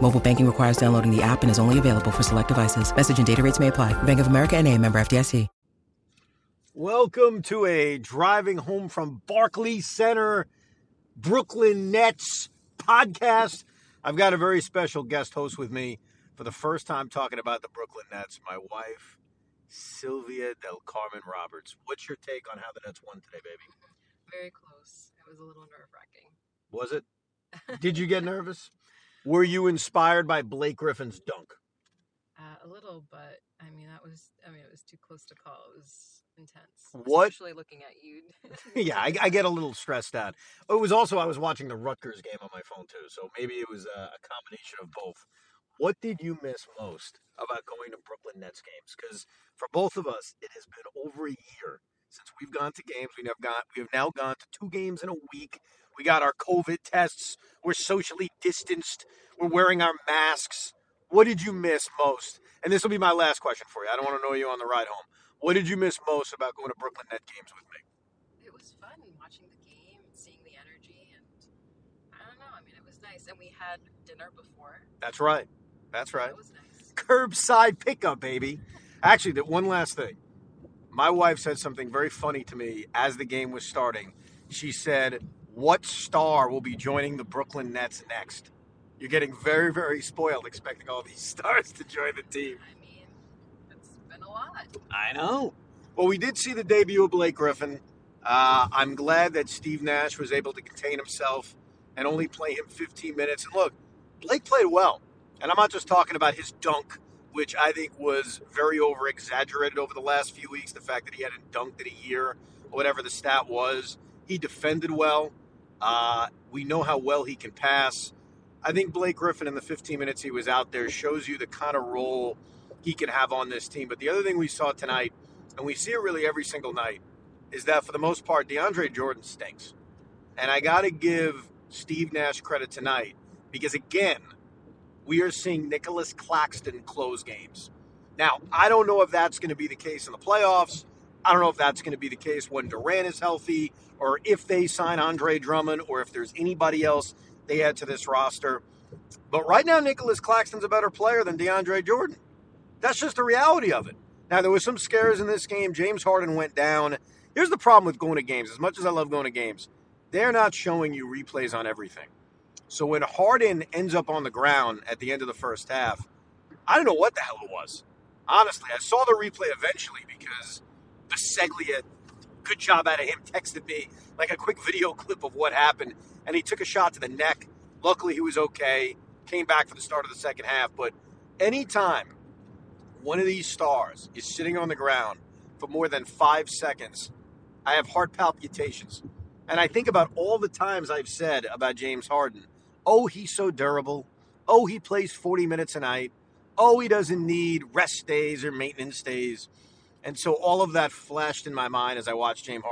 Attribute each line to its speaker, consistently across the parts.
Speaker 1: Mobile banking requires downloading the app and is only available for select devices. Message and data rates may apply. Bank of America and a member FDIC.
Speaker 2: Welcome to a driving home from Barclays Center, Brooklyn Nets podcast. I've got a very special guest host with me for the first time talking about the Brooklyn Nets, my wife, Sylvia Del Carmen Roberts. What's your take on how the Nets won today, baby?
Speaker 3: Very close. It was a little nerve wracking.
Speaker 2: Was it? Did you get nervous? Were you inspired by Blake Griffin's dunk?
Speaker 3: Uh, a little, but I mean that was I mean it was too close to call. It was intense.
Speaker 2: What?
Speaker 3: Especially looking at you.
Speaker 2: yeah, I, I, get a little stressed out. It was also I was watching the Rutgers game on my phone too, so maybe it was a, a combination of both. What did you miss most about going to Brooklyn Nets games? Because for both of us, it has been over a year since we've gone to games. We have gone. We have now gone to two games in a week. We got our COVID tests. We're socially distanced. We're wearing our masks. What did you miss most? And this will be my last question for you. I don't want to know you on the ride home. What did you miss most about going to Brooklyn Net games with me?
Speaker 3: It was fun watching the game and seeing the energy, and I don't know. I mean, it was nice, and we had dinner before.
Speaker 2: That's right. That's right.
Speaker 3: That was nice.
Speaker 2: Curbside pickup, baby. Actually, that one last thing. My wife said something very funny to me as the game was starting. She said, "What star will be joining the Brooklyn Nets next?" You're getting very, very spoiled expecting all these stars to join the team.
Speaker 3: I mean, it's been a lot.
Speaker 2: I know. Well, we did see the debut of Blake Griffin. Uh, I'm glad that Steve Nash was able to contain himself and only play him 15 minutes. And look, Blake played well. And I'm not just talking about his dunk, which I think was very over exaggerated over the last few weeks. The fact that he hadn't dunked in a year, or whatever the stat was. He defended well. Uh, we know how well he can pass. I think Blake Griffin in the 15 minutes he was out there shows you the kind of role he can have on this team. But the other thing we saw tonight, and we see it really every single night, is that for the most part, DeAndre Jordan stinks. And I got to give Steve Nash credit tonight because, again, we are seeing Nicholas Claxton close games. Now, I don't know if that's going to be the case in the playoffs. I don't know if that's going to be the case when Durant is healthy or if they sign Andre Drummond or if there's anybody else they add to this roster. But right now, Nicholas Claxton's a better player than DeAndre Jordan. That's just the reality of it. Now, there was some scares in this game. James Harden went down. Here's the problem with going to games. As much as I love going to games, they're not showing you replays on everything. So when Harden ends up on the ground at the end of the first half, I don't know what the hell it was. Honestly, I saw the replay eventually because Biseglia, good job out of him, texted me like a quick video clip of what happened, and he took a shot to the neck. Luckily, he was okay. Came back for the start of the second half. But anytime one of these stars is sitting on the ground for more than five seconds, I have heart palpitations. And I think about all the times I've said about James Harden oh, he's so durable. Oh, he plays 40 minutes a night. Oh, he doesn't need rest days or maintenance days. And so all of that flashed in my mind as I watched James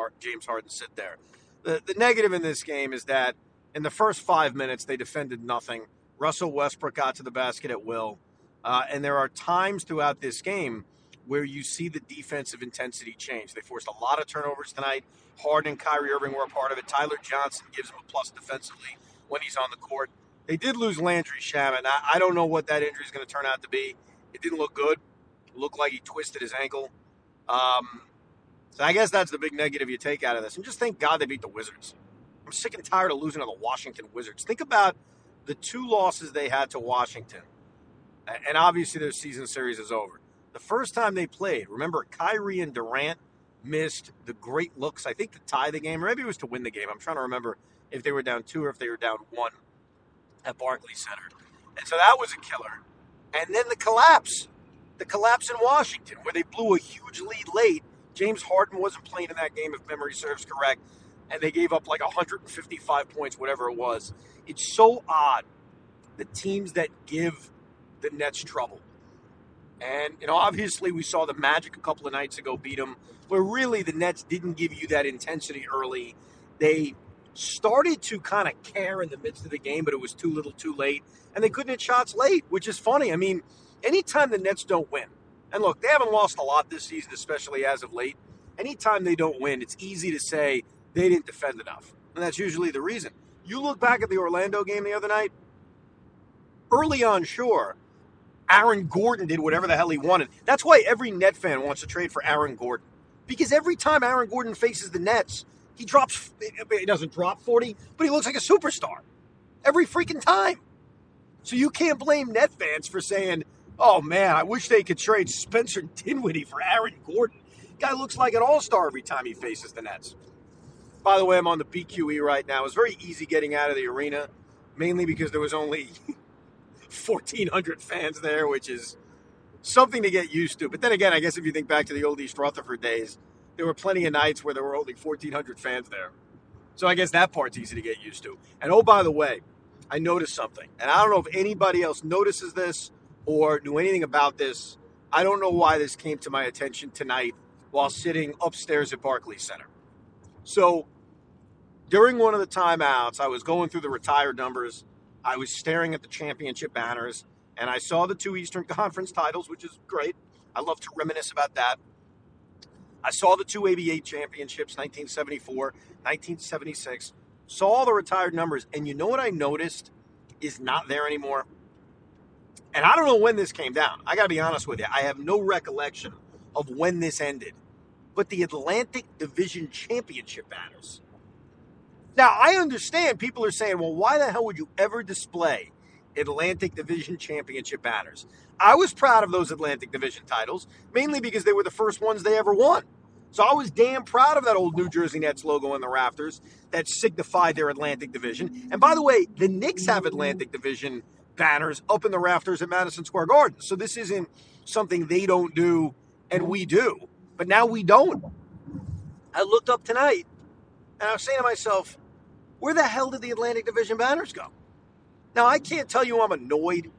Speaker 2: Harden sit there. The, the negative in this game is that in the first five minutes, they defended nothing. Russell Westbrook got to the basket at will. Uh, and there are times throughout this game where you see the defensive intensity change. They forced a lot of turnovers tonight. Harden and Kyrie Irving were a part of it. Tyler Johnson gives them a plus defensively when he's on the court. They did lose Landry Shamet. I, I don't know what that injury is going to turn out to be. It didn't look good. It looked like he twisted his ankle. Um, so I guess that's the big negative you take out of this. And just thank God they beat the Wizards. I'm sick and tired of losing to the Washington Wizards. Think about the two losses they had to Washington. and obviously their season series is over. The first time they played, remember Kyrie and Durant missed the great looks, I think to tie the game, or maybe it was to win the game. I'm trying to remember if they were down two or if they were down one at Barclays Center. And so that was a killer. And then the collapse, the collapse in Washington, where they blew a huge lead late. James Harden wasn't playing in that game, if memory serves correct, and they gave up like 155 points, whatever it was. It's so odd the teams that give the Nets trouble. And, you know, obviously we saw the Magic a couple of nights ago beat them, but really the Nets didn't give you that intensity early. They started to kind of care in the midst of the game, but it was too little too late. And they couldn't hit shots late, which is funny. I mean, anytime the Nets don't win, and look, they haven't lost a lot this season, especially as of late. Anytime they don't win, it's easy to say they didn't defend enough. And that's usually the reason. You look back at the Orlando game the other night, early on, sure, Aaron Gordon did whatever the hell he wanted. That's why every Net fan wants to trade for Aaron Gordon. Because every time Aaron Gordon faces the Nets, he drops, he doesn't drop 40, but he looks like a superstar every freaking time. So you can't blame Net fans for saying, oh man, I wish they could trade Spencer Dinwiddie for Aaron Gordon. Guy looks like an all star every time he faces the Nets. By the way, I'm on the BQE right now. It was very easy getting out of the arena, mainly because there was only 1,400 fans there, which is something to get used to. But then again, I guess if you think back to the old East Rutherford days, there were plenty of nights where there were only 1,400 fans there. So I guess that part's easy to get used to. And oh, by the way, I noticed something. And I don't know if anybody else notices this or knew anything about this. I don't know why this came to my attention tonight while sitting upstairs at Barclays Center. So during one of the timeouts, I was going through the retired numbers I was staring at the championship banners and I saw the two Eastern Conference titles, which is great. I love to reminisce about that. I saw the two ABA championships, 1974, 1976, saw all the retired numbers, and you know what I noticed is not there anymore? And I don't know when this came down. I got to be honest with you. I have no recollection of when this ended. But the Atlantic Division Championship banners now, I understand people are saying, well, why the hell would you ever display Atlantic Division Championship banners? I was proud of those Atlantic Division titles, mainly because they were the first ones they ever won. So I was damn proud of that old New Jersey Nets logo in the rafters that signified their Atlantic Division. And by the way, the Knicks have Atlantic Division banners up in the rafters at Madison Square Garden. So this isn't something they don't do and we do. But now we don't. I looked up tonight and I was saying to myself, where the hell did the Atlantic Division banners go? Now, I can't tell you I'm annoyed,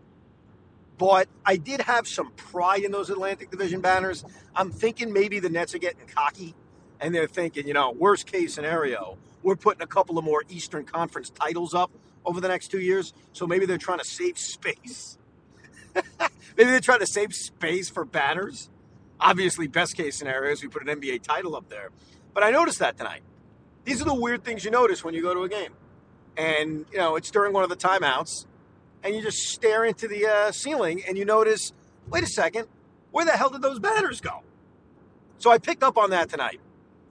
Speaker 2: but I did have some pride in those Atlantic Division banners. I'm thinking maybe the Nets are getting cocky and they're thinking, you know, worst case scenario, we're putting a couple of more Eastern Conference titles up over the next two years. So maybe they're trying to save space. maybe they're trying to save space for banners. Obviously, best case scenario is we put an NBA title up there. But I noticed that tonight. These are the weird things you notice when you go to a game. And, you know, it's during one of the timeouts, and you just stare into the uh, ceiling and you notice, wait a second, where the hell did those banners go? So I picked up on that tonight.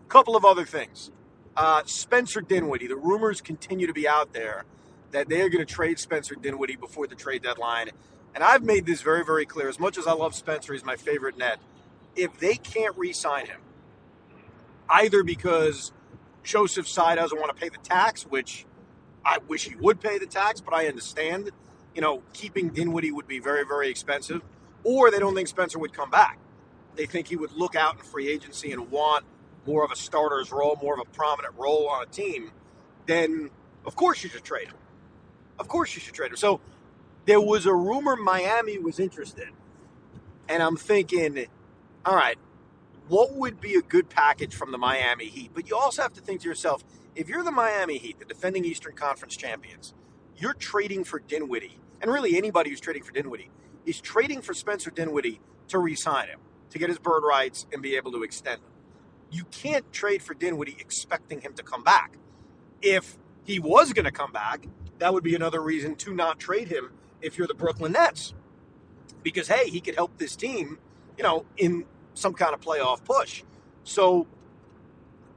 Speaker 2: A couple of other things. Uh, Spencer Dinwiddie, the rumors continue to be out there that they are going to trade Spencer Dinwiddie before the trade deadline. And I've made this very, very clear. As much as I love Spencer, he's my favorite net. If they can't re sign him, either because Joseph Tsai doesn't want to pay the tax, which I wish he would pay the tax, but I understand. You know, keeping Dinwiddie would be very, very expensive. Or they don't think Spencer would come back. They think he would look out in free agency and want more of a starter's role, more of a prominent role on a team. Then, of course, you should trade him. Of course, you should trade him. So there was a rumor Miami was interested. And I'm thinking, all right, what would be a good package from the Miami Heat? But you also have to think to yourself, if you're the Miami Heat, the defending Eastern Conference champions, you're trading for Dinwiddie, and really anybody who's trading for Dinwiddie is trading for Spencer Dinwiddie to re-sign him, to get his bird rights and be able to extend them. You can't trade for Dinwiddie expecting him to come back. If he was going to come back, that would be another reason to not trade him if you're the Brooklyn Nets. Because hey, he could help this team, you know, in some kind of playoff push. So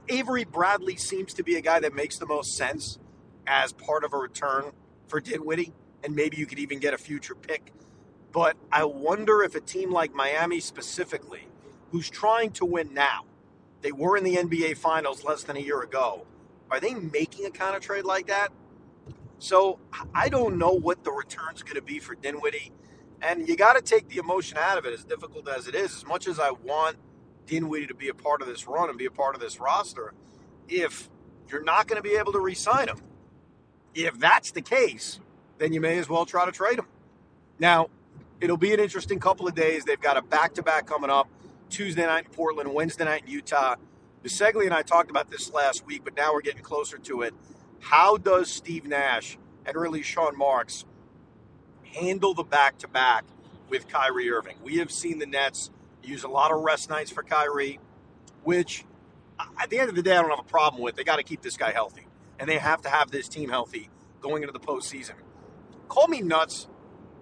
Speaker 2: Avery Bradley seems to be a guy that makes the most sense as part of a return for Dinwiddie, and maybe you could even get a future pick But I wonder if a team like Miami specifically, who's trying to win now, they were in the NBA Finals less than a year ago. Are they making a kind of trade like that? So I don't know what the return's going to be for Dinwiddie. And you got to take the emotion out of it, as difficult as it is. As much as I want Dinwiddie to be a part of this run and be a part of this roster, if you're not going to be able to re sign him, if that's the case, then you may as well try to trade him. Now, it'll be an interesting couple of days. They've got a back to back coming up Tuesday night in Portland, Wednesday night in Utah. Bisegli and I talked about this last week, but now we're getting closer to it. How does Steve Nash and really Sean Marks handle the back to back with Kyrie Irving? We have seen the Nets use a lot of rest nights for Kyrie, which at the end of the day, I don't have a problem with. They got to keep this guy healthy, and they have to have this team healthy going into the postseason. Call me nuts.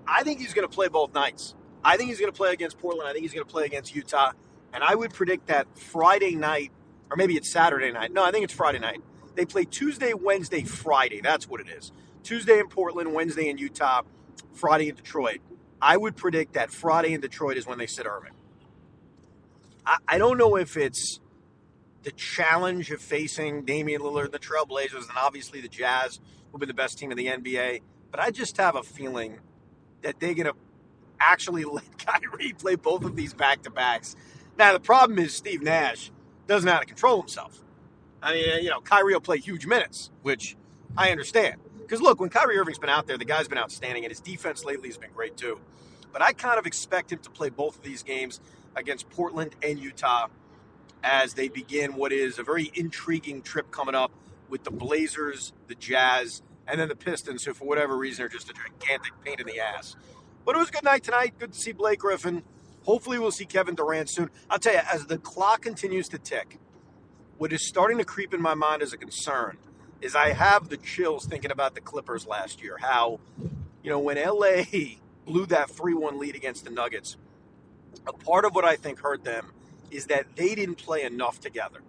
Speaker 2: I think he's going to play both nights. I think he's going to play against Portland. I think he's going to play against Utah. And I would predict that Friday night, or maybe it's Saturday night. No, I think it's Friday night. They play Tuesday, Wednesday, Friday. That's what it is. Tuesday in Portland, Wednesday in Utah, Friday in Detroit. I would predict that Friday in Detroit is when they sit Irving. I, I don't know if it's the challenge of facing Damian Lillard and the Trailblazers and obviously the Jazz, who've been the best team in the NBA, but I just have a feeling that they're going to actually let Kyrie play both of these back to backs. Now, the problem is Steve Nash doesn't know how to control himself. I mean, you know, Kyrie will play huge minutes, which I understand. Because look, when Kyrie Irving's been out there, the guy's been outstanding, and his defense lately has been great too. But I kind of expect him to play both of these games against Portland and Utah as they begin what is a very intriguing trip coming up with the Blazers, the Jazz, and then the Pistons, who for whatever reason are just a gigantic pain in the ass. But it was a good night tonight. Good to see Blake Griffin. Hopefully, we'll see Kevin Durant soon. I'll tell you, as the clock continues to tick, what is starting to creep in my mind as a concern is I have the chills thinking about the Clippers last year. How, you know, when LA blew that 3 1 lead against the Nuggets, a part of what I think hurt them is that they didn't play enough together.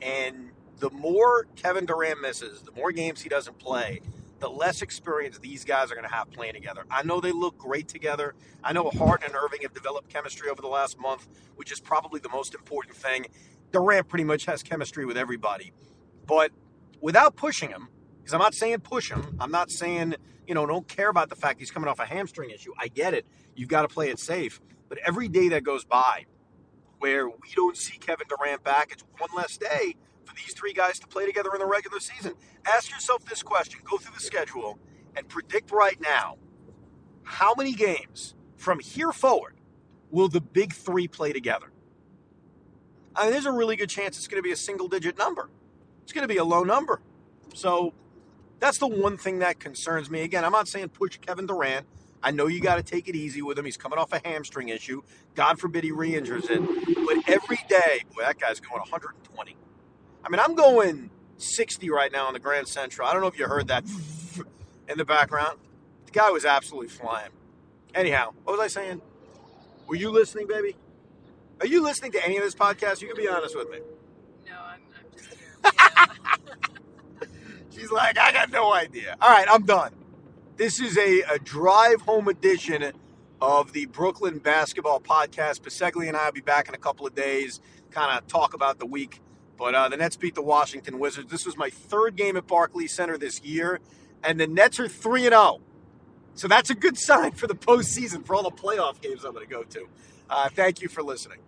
Speaker 2: And the more Kevin Durant misses, the more games he doesn't play, the less experience these guys are going to have playing together. I know they look great together. I know Harden and Irving have developed chemistry over the last month, which is probably the most important thing. Durant pretty much has chemistry with everybody. But without pushing him, because I'm not saying push him, I'm not saying, you know, don't care about the fact he's coming off a hamstring issue. I get it. You've got to play it safe. But every day that goes by where we don't see Kevin Durant back, it's one less day for these three guys to play together in the regular season. Ask yourself this question go through the schedule and predict right now how many games from here forward will the big three play together? I mean, there's a really good chance it's going to be a single digit number. It's going to be a low number. So that's the one thing that concerns me. Again, I'm not saying push Kevin Durant. I know you got to take it easy with him. He's coming off a hamstring issue. God forbid he re injures it. But every day, boy, that guy's going 120. I mean, I'm going 60 right now on the Grand Central. I don't know if you heard that in the background. The guy was absolutely flying. Anyhow, what was I saying? Were you listening, baby? Are you listening to any of this podcast? You can be honest with me.
Speaker 3: No, I'm, I'm just here.
Speaker 2: She's like, I got no idea. All right, I'm done. This is a, a drive home edition of the Brooklyn Basketball Podcast. Bisegli and I will be back in a couple of days, kind of talk about the week but uh, the Nets beat the Washington Wizards. This was my third game at Barclays Center this year, and the Nets are 3 and 0. So that's a good sign for the postseason, for all the playoff games I'm going to go to. Uh, thank you for listening.